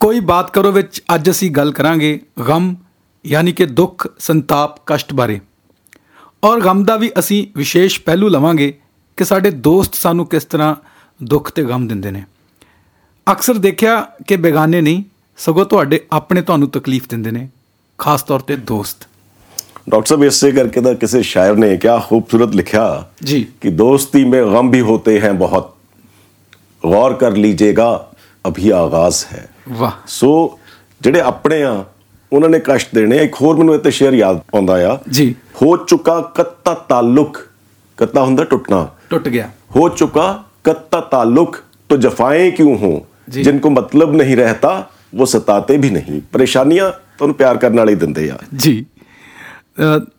ਕੋਈ ਬਾਤ ਕਰੋ ਵਿੱਚ ਅੱਜ ਅਸੀਂ ਗੱਲ ਕਰਾਂਗੇ ਗਮ ਯਾਨੀ ਕਿ ਦੁੱਖ ਸੰਤਾਪ ਕਸ਼ਟ ਬਾਰੇ ਔਰ ਗਮ ਦਾ ਵੀ ਅਸੀਂ ਵਿਸ਼ੇਸ਼ ਪਹਿਲੂ ਲਵਾਂਗੇ ਕਿ ਸਾਡੇ ਦੋਸਤ ਸਾਨੂੰ ਕਿਸ ਤਰ੍ਹਾਂ ਦੁੱਖ ਤੇ ਗਮ ਦਿੰਦੇ ਨੇ ਅਕਸਰ ਦੇਖਿਆ ਕਿ ਬੇਗਾਨੇ ਨਹੀਂ ਸਗੋਂ ਤੁਹਾਡੇ ਆਪਣੇ ਤੁਹਾਨੂੰ ਤਕਲੀਫ ਦਿੰਦੇ ਨੇ ਖਾਸ ਤੌਰ ਤੇ ਦੋਸਤ डॉक्टर साहब इससे करके था किसी शायर ने क्या खूबसूरत लिखा जी। कि दोस्ती में गम भी होते हैं बहुत गौर कर लीजिएगा ਅਭੀ ਆਗਾਜ਼ ਹੈ। ਵਾਹ। ਸੋ ਜਿਹੜੇ ਆਪਣੇ ਆ ਉਹਨਾਂ ਨੇ ਕਸ਼ਟ ਦੇਣੇ ਇੱਕ ਹੋਰ ਮੈਨੂੰ ਇੱਥੇ ਸ਼ੇਅਰ ਯਾਦ ਆਉਂਦਾ ਆ। ਜੀ। ਹੋ ਚੁੱਕਾ ਕੱਤਾ ਤਾਲੁਕ ਕੱਤਾ ਹੁੰਦਾ ਟੁੱਟਣਾ। ਟੁੱਟ ਗਿਆ। ਹੋ ਚੁੱਕਾ ਕੱਤਾ ਤਾਲੁਕ ਤੋ ਜਫਾਏ ਕਿਉਂ ਹੋ? ਜਿਨ ਕੋ ਮਤਲਬ ਨਹੀਂ ਰਹਤਾ ਉਹ ਸਤਾਤੇ ਵੀ ਨਹੀਂ। ਪਰੇਸ਼ਾਨੀਆਂ ਤੁਹਾਨੂੰ ਪਿਆਰ ਕਰਨ ਵਾਲੇ ਦਿੰਦੇ ਆ। ਜੀ।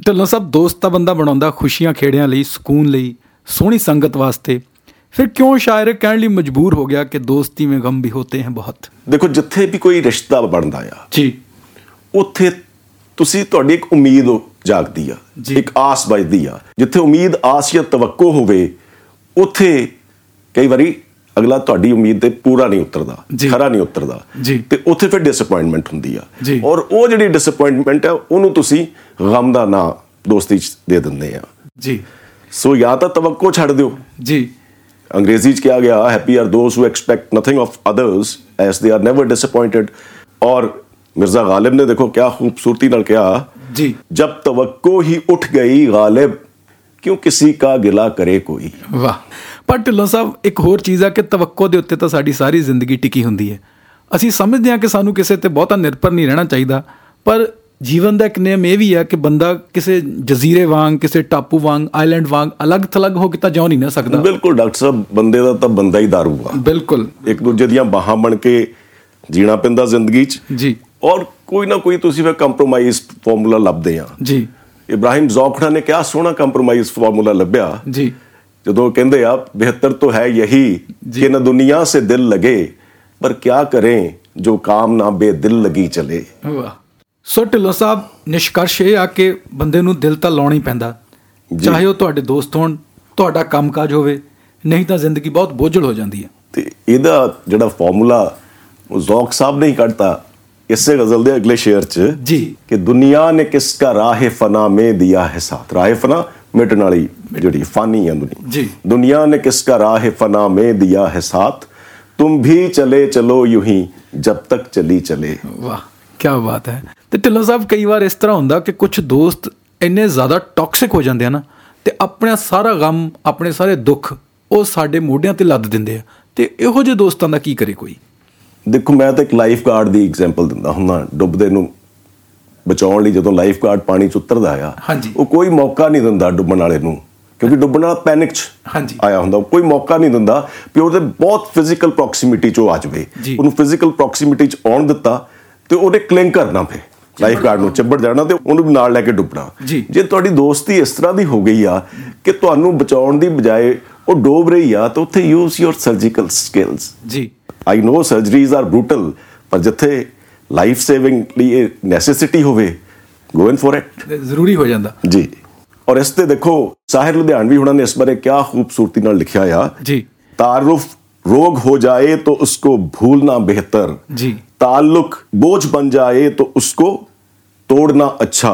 ਢੱਲੋਂ ਸਾਹਿਬ ਦੋਸਤ ਤਾਂ ਬੰਦਾ ਬਣਾਉਂਦਾ ਖੁਸ਼ੀਆਂ ਖੇੜਿਆਂ ਲਈ ਸਕੂਨ ਲਈ ਸੋਹਣੀ ਸੰਗਤ ਵਾਸਤੇ। ਫਿਰ ਕਿਉਂ ਸ਼ਾਇਰ ਕਹਿਣ ਲਈ ਮਜਬੂਰ ਹੋ ਗਿਆ ਕਿ ਦੋਸਤੀ ਮੇਂ ਗਮ ਵੀ ਹੋਤੇ हैं ਬਹੁਤ? ਦੇਖੋ ਜਿੱਥੇ ਵੀ ਕੋਈ ਰਿਸ਼ਤਾ ਬਣਦਾ ਆ ਜੀ। ਉੱਥੇ ਤੁਸੀਂ ਤੁਹਾਡੀ ਇੱਕ ਉਮੀਦ ਜਾਗਦੀ ਆ। ਇੱਕ ਆਸ ਵੱਜਦੀ ਆ। ਜਿੱਥੇ ਉਮੀਦ ਆਸ ਜਾਂ ਤਵੱਕੋ ਹੋਵੇ ਉੱਥੇ ਕਈ ਵਾਰੀ ਅਗਲਾ ਤੁਹਾਡੀ ਉਮੀਦ ਤੇ ਪੂਰਾ ਨਹੀਂ ਉਤਰਦਾ। ਖਰਾ ਨਹੀਂ ਉਤਰਦਾ। ਤੇ ਉੱਥੇ ਫਿਰ ਡਿਸਪਾਇੰਟਮੈਂਟ ਹੁੰਦੀ ਆ। ਔਰ ਉਹ ਜਿਹੜੀ ਡਿਸਪਾਇੰਟਮੈਂਟ ਆ ਉਹਨੂੰ ਤੁਸੀਂ ਗਮ ਦਾ ਨਾਂ ਦੋਸਤੀ ਚ ਦੇ ਦਿੰਦੇ ਆ। ਜੀ। ਸੋ ਜਾਂ ਤਾਂ ਤਵੱਕੋ ਛੱਡ ਦਿਓ। ਜੀ। ਅੰਗਰੇਜ਼ੀ ਚ ਕਿਹਾ ਗਿਆ happy are those who expect nothing of others as they are never disappointed ਔਰ ਮਿਰਜ਼ਾ ਗਾਲਿਬ ਨੇ ਦੇਖੋ ਕਿਆ ਖੂਬਸੂਰਤੀ ਨਾਲ ਕਿਹਾ ਜੀ जब तवक्को ही उठ गई गालिब क्यों किसी का गिला करे कोई ਵਾਹ ਪਰ ਢਿੱਲੋਂ ਸਾਹਿਬ ਇੱਕ ਹੋਰ ਚੀਜ਼ ਆ ਕਿ ਤਵੱਕੋ ਦੇ ਉੱਤੇ ਤਾਂ ਸਾਡੀ ਸਾਰੀ ਜ਼ਿੰਦਗੀ ਟਿਕੀ ਹੁੰਦੀ ਹੈ ਅਸੀਂ ਸਮਝਦੇ ਹਾਂ ਕਿ ਸਾਨੂੰ ਕਿਸੇ ਤੇ ਬਹੁਤਾ ਨਿਰਭਰ ਨਹੀਂ ਰਹਿਣਾ ਚਾਹੀਦਾ ਪਰ ਜੀਵਨ ਦਾ ਇੱਕ ਨਿਯਮ ਇਹ ਵੀ ਆ ਕਿ ਬੰਦਾ ਕਿਸੇ ਜਜ਼ੀਰੇ ਵਾਂਗ ਕਿਸੇ ਟਾਪੂ ਵਾਂਗ ਆਈਲੈਂਡ ਵਾਂਗ ਅਲੱਗ-ਥਲੱਗ ਹੋ ਕੇ ਤਾਂ ਜਿਉ ਨਹੀਂ ਨਾ ਸਕਦਾ। ਬਿਲਕੂਲ ਡਾਕਟਰ ਸਾਹਿਬ ਬੰਦੇ ਦਾ ਤਾਂ ਬੰਦਾ ਹੀ ਦਾਰੂ ਆ। ਬਿਲਕੁਲ। ਇੱਕ ਦੂਜੇ ਦੀਆਂ ਬਾਹਾਂ ਬਣ ਕੇ ਜੀਣਾ ਪੈਂਦਾ ਜ਼ਿੰਦਗੀ 'ਚ। ਜੀ। ਔਰ ਕੋਈ ਨਾ ਕੋਈ ਤੁਸੀਂ ਫਿਰ ਕੰਪਰੋਮਾਈਜ਼ ਫਾਰਮੂਲਾ ਲੱਭਦੇ ਆ। ਜੀ। ਇਬਰਾਹਿਮ ਜ਼ੌਖੜਾ ਨੇ ਕਿਹਾ ਸੋਹਣਾ ਕੰਪਰੋਮਾਈਜ਼ ਫਾਰਮੂਲਾ ਲੱਭਿਆ। ਜੀ। ਜਦੋਂ ਕਹਿੰਦੇ ਆ 72 ਤੋਂ ਹੈ ਯਹੀ ਕਿ ਨਾ ਦੁਨੀਆ ਸੇ ਦਿਲ ਲਗੇ ਪਰ ਕਿਆ ਕਰੇ ਜੋ ਕਾਮ ਨਾ ਬੇਦਿਲ ਲਗੀ ਚਲੇ। ਵਾਹ। ਸੋ ਢਿੱਲੋਂ ਸਾਹਿਬ ਨਿਸ਼ਕਰਸ਼ ਇਹ ਆ ਕਿ ਬੰਦੇ ਨੂੰ ਦਿਲ ਤਾਂ ਲਾਉਣਾ ਹੀ ਪੈਂਦਾ। ਚਾਹੇ ਉਹ ਤੁਹਾਡੇ ਦੋਸਤ ਹੋਣ ਤੁਹਾਡਾ ਕੰਮਕਾਜ ਹੋਵੇ ਨਹੀਂ ਤਾਂ ਜ਼ਿੰਦਗੀ ਬਹੁਤ ਬੋਝਲ ਹੋ ਜਾਂਦੀ ਹੈ। ਤੇ ਇਹਦਾ ਜਿਹੜਾ ਫਾਰਮੂਲਾ ਉਹ ਜ਼ੌਕ ਸਾਹਿਬ ਨੇ ਹੀ ਕੱਢਤਾ ਇਸੇ ਗਜ਼ਲ ਦੇ ਅਗਲੇ ਸ਼ੇਰ ਚ ਜੀ। ਕਿ ਦੁਨੀਆ ਨੇ ਕਿਸ ਕਾ ਰਾਹ ਫਨਾ ਮੇ ਦਿਆ ਹੈ ਸਾਥ। ਰਾਹ ਫਨਾ ਮਿਟਣ ਵਾਲੀ ਜਿਹੜੀ ਫਾਨੀ ਹੈ ਦੁਨੀਆ। ਜੀ। ਦੁਨੀਆ ਨੇ ਕਿਸ ਕਾ ਰਾਹ ਫਨਾ ਮੇ ਦਿਆ ਹੈ ਸਾਥ। ਤੁਮ ਵੀ ਚਲੇ ਚਲੋ ਯੂੰ ਹੀ ਜਬ ਤੱਕ ਚਲੀ ਚਲੇ। ਵਾਹ ਕੀ ਬਾਤ ਹੈ। ਤੇ ਢਿੱਲੋਂ ਸਾਹਿਬ ਕਈ ਵਾਰ ਇਸ ਤਰ੍ਹਾਂ ਹੁੰਦਾ ਕਿ ਕੁਝ ਦੋਸਤ ਇੰਨੇ ਜ਼ਿਆਦਾ ਟੌਕਸਿਕ ਹੋ ਜਾਂਦੇ ਆ ਨਾ ਤੇ ਆਪਣਾ ਸਾਰਾ ਗਮ ਆਪਣੇ ਸਾਰੇ ਦੁੱਖ ਉਹ ਸਾਡੇ ਮੋਢਿਆਂ ਤੇ ਲੱਦ ਦਿੰਦੇ ਆ ਤੇ ਇਹੋ ਜਿਹੇ ਦੋਸਤਾਂ ਦਾ ਕੀ ਕਰੇ ਕੋਈ ਦੇਖੋ ਮੈਂ ਤਾਂ ਇੱਕ ਲਾਈਫ ਗਾਰਡ ਦੀ ਐਗਜ਼ਾਮਪਲ ਦਿੰਦਾ ਹੁੰਦਾ ਡੁੱਬਦੇ ਨੂੰ ਬਚਾਉਣ ਲਈ ਜਦੋਂ ਲਾਈਫ ਗਾਰਡ ਪਾਣੀ ਚ ਉਤਰਦਾ ਆ। ਉਹ ਕੋਈ ਮੌਕਾ ਨਹੀਂ ਦਿੰਦਾ ਡੁੱਬਣ ਵਾਲੇ ਨੂੰ ਕਿਉਂਕਿ ਡੁੱਬਣ ਵਾਲਾ ਪੈਨਿਕ ਚ। ਆਇਆ ਹੁੰਦਾ ਕੋਈ ਮੌਕਾ ਨਹੀਂ ਦਿੰਦਾ ਵੀ ਉਹਦੇ ਬਹੁਤ ਫਿਜ਼ੀਕਲ ਪ੍ਰੋਕਸੀਮਿਟੀ ਚ ਆ ਜਾਵੇ। ਉਹਨੂੰ ਫਿਜ਼ੀਕਲ ਪ੍ਰੋਕਸੀਮਿਟੀ ਚ ਆਉਣ ਦਿੱਤਾ ਤੇ ਉਹਨੇ ਕਲਿੰਗ ਕਰਨਾ ਫੇ ਲਾਈਫ ਗਾਰਡ ਨੂੰ ਚਿੱਬੜ ਜਾਣਾ ਤੇ ਉਹਨੂੰ ਨਾਲ ਲੈ ਕੇ ਡੁੱਬਣਾ। ਜੇ। ਤੁਹਾਡੀ ਦੋਸਤੀ ਇਸ ਤਰ੍ਹਾਂ ਦੀ ਹੋ ਗਈ ਆ ਕਿ ਤੁਹਾਨੂੰ ਬਚਾਉਣ ਦੀ ਬਜਾਏ ਉਹ ਡੋਬ ਰਹੀ ਆ ਤਾਂ ਉੱਥੇ ਯੂਜ਼ ਯੋਰ ਸਰਜੀਕਲ ਸਕਿਲਸ ਜੀ। I know surgeries are brutal ਪਰ ਜਿੱਥੇ ਲਾਈਫ ਸੇਵਿੰਗ ਲਈ ਨੈਸੈਸਿਟੀ ਹੋਵੇ ਗੋ ਇਨ ਫॉर ਇਟ ਜ਼ਰੂਰੀ ਹੋ ਜਾਂਦਾ। ਜੀ। ਔਰ ਇਸ ਤੇ ਦੇਖੋ ਸਾਹਿਰ ਲੁਧਿਆਣਵੀ ਹੁਣਾਂ ਨੇ ਇਸ ਬਾਰੇ ਕਿਆ ਖੂਬਸੂਰਤੀ ਨਾਲ ਲਿਖਿਆ ਆ। ਜੀ। ਤਾਰੁਫ रोग हो जाए तो उसको भूलना बेहतर जी ताल्लुक बोझ बन जाए तो उसको तोड़ना अच्छा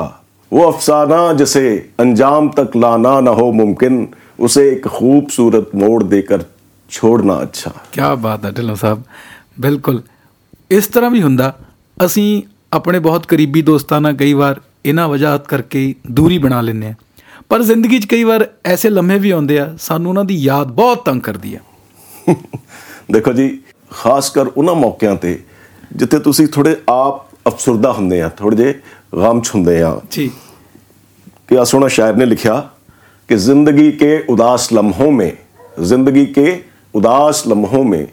वो अफसाना जिसे अंजाम तक लाना ना हो मुमकिन उसे एक खूबसूरत मोड़ देकर छोड़ना अच्छा ਕੀ ਬਾਤ ਹੈ ਢਿੱਲੋਂ ਸਾਹਿਬ ਬਿਲਕੁਲ ਇਸ ਤਰ੍ਹਾਂ ਵੀ ਹੁੰਦਾ ਅਸੀਂ ਆਪਣੇ ਬਹੁਤ ਕਰੀਬੀ ਦੋਸਤਾਂ ਨਾਲ ਕਈ ਵਾਰ ਇਹਨਾਂ ਵਜ੍ਹਾਤ ਕਰਕੇ ਹੀ ਦੂਰੀ ਬਣਾ ਲੈਂਦੇ ਆ ਪਰ ਜ਼ਿੰਦਗੀ 'ਚ ਕਈ ਵਾਰ ਐਸੇ ਲਮਹੇ ਵੀ ਆਉਂਦੇ ਆ ਸਾਨੂੰ ਉਹਨਾਂ ਦੀ ਯਾਦ ਬਹੁਤ ਤੰਗ ਕਰਦੀ ਆ ਦੇਖੋ ਜੀ ਖਾਸ ਕਰ ਉਹਨਾਂ ਮੌਕਿਆਂ ਤੇ ਜਿੱਥੇ ਤੁਸੀਂ ਥੋੜੇ ਆਪ ਅਫਸਰਦਾ ਹੁੰਦੇ ਆ ਥੋੜੇ ਜੇ ਗਮ ਚ ਹੁੰਦੇ ਆ ਜੀ क्या सोना शायर ने लिखा कि जिंदगी के उदास लम्हों में जिंदगी के उदास लम्हों में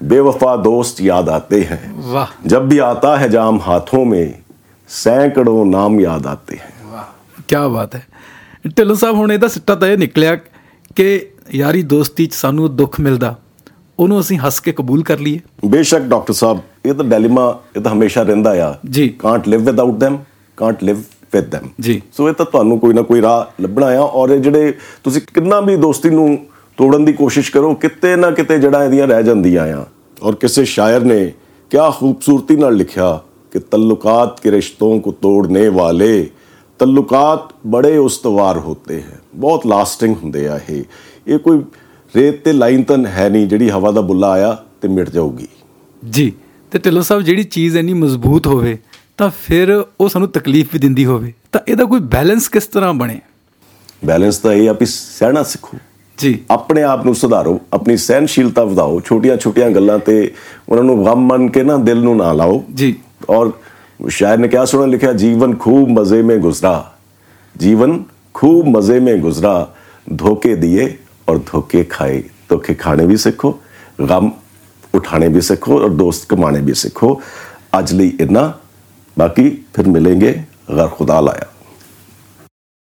बेवफा दोस्त याद आते हैं ਵਾਹ जब भी आता है जाम हाथों में सैकड़ों नाम याद आते हैं ਵਾਹ ਕੀ ਬਾਤ ਹੈ ਢਿੱਲੋਂ ਸਾਹਿਬ ਹੁਣ ਇਹਦਾ ਸਿੱਟਾ ਤਾਂ ਇਹ ਨਿਕਲਿਆ ਕਿ ਯਾਰੀ ਦੋਸਤੀ 'ਚ ਸਾਨੂੰ ਦੁੱਖ ਮਿਲਦਾ ਉਹਨੂੰ ਅਸੀਂ ਹੱਸ ਕੇ ਕਬੂਲ ਕਰ ਲਈਏ बेशक डॉक्टर साहब ਇਹ ਤਾਂ ਡਿਲੇਮਾ ਇਹ ਤਾਂ ਹਮੇਸ਼ਾ ਰਹਿੰਦਾ ਆ। ਜੀ। Can't live without them can't live with them ਜੀ। ਸੋ ਇਹ ਤਾਂ ਤੁਹਾਨੂੰ ਕੋਈ ਨਾ ਕੋਈ ਰਾਹ ਲੱਭਣਾ ਆ ਔਰ ਜਿਹੜੇ ਤੁਸੀਂ ਕਿੰਨਾ ਵੀ ਦੋਸਤੀ ਨੂੰ ਤੋੜਨ ਦੀ ਕੋਸ਼ਿਸ਼ ਕਰੋ ਕਿਤੇ ਨਾ ਕਿਤੇ ਜਿਹੜਾ ਇਹਦੀਆਂ ਰਹਿ ਜਾਂਦੀਆਂ ਆ। ਔਰ ਕਿਸੇ ਸ਼ਾਇਰ ਨੇ ਕਿਆ ਖੂਬਸੂਰਤੀ ਨਾਲ ਲਿਖਿਆ ਕਿ ਤਲੁਕਾਤ ਕੇ ਰਿਸ਼ਤੋਂ ਕੋ ਤੋੜਨੇ ਵਾਲੇ ਤਲੁਕਾਤ ਬੜੇ ਉਸਤਵਾਰ ਹੁੰਦੇ ਹੈ। ਬਹੁਤ ਲਾਸਟਿੰਗ ਹੁੰਦੇ ਆ ਇਹ। ਇਹ ਕੋਈ ਰੇਤ ਤੇ ਲਾਈਨ ਤਾਂ ਹੈ ਨਹੀਂ ਜਿਹੜੀ ਹਵਾ ਦਾ ਬੁੱਲਾ ਆਇਆ ਤੇ ਮਿਟ ਜਾਊਗੀ। ਜੀ। ਤੇ ਢਿੱਲੋਂ ਸਾਹਿਬ ਜਿਹੜੀ ਚੀਜ਼ ਇੰਨੀ ਮਜ਼ਬੂਤ ਹੋਵੇ ਤਾਂ ਫਿਰ ਉਹ ਸਾਨੂੰ ਤਕਲੀਫ ਵੀ ਦਿੰਦੀ ਹੋਵੇ। ਤਾਂ ਇਹਦਾ ਕੋਈ ਬੈਲੈਂਸ ਕਿਸ ਤਰ੍ਹਾਂ ਬਣੇ? ਬੈਲੈਂਸ ਤਾਂ ਇਹ ਆ ਵੀ ਸਹਿਣਾ ਸਿੱਖੋ। ਜੀ। ਆਪਣੇ ਆਪ ਨੂੰ ਸੁਧਾਰੋ ਆਪਣੀ ਸਹਿਨਸ਼ੀਲਤਾ ਵਧਾਓ ਛੋਟੀਆਂ-ਛੋਟੀਆਂ ਗੱਲਾਂ ਤੇ ਉਹਨਾਂ ਨੂੰ ਗਮ ਮੰਨ ਕੇ ਨਾ ਦਿਲ ਨੂੰ ਨਾ ਲਾਓ। ਜੀ। ਔਰ ਸ਼ਾਇਰ ਨੇ ਕਿਹਾ ਸੁਣਾ ਲਿਖਿਆ ਜੀਵਨ ਖੂਬ ਮਜ਼ੇ ਮੇਂ ਗੁਜ਼ਰਾ। ਜੀਵਨ ਖੂਬ ਮਜ਼ੇ ਮੇਂ ਗੁਜ਼ਰਾ ਧੋਕੇ ਦਿਏ ਔਰ ਧੋਕੇ ਖਾਏ। ਧੋਕੇ ਖਾਣੇ ਵੀ ਸਿੱਖੋ ਗਮ उठाने भी सीखो और दोस्त कमाने भी सीखो आज ਲਈ इतना बाकी फिर मिलेंगे अगर खुदा लाया